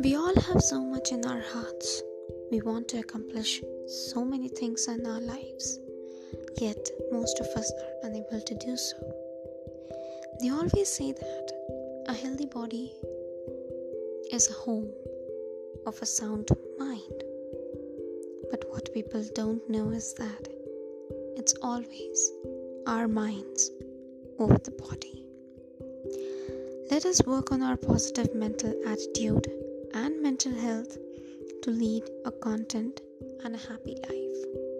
We all have so much in our hearts. We want to accomplish so many things in our lives, yet, most of us are unable to do so. They always say that a healthy body is a home of a sound mind. But what people don't know is that it's always our minds over the body. Let us work on our positive mental attitude and mental health to lead a content and a happy life.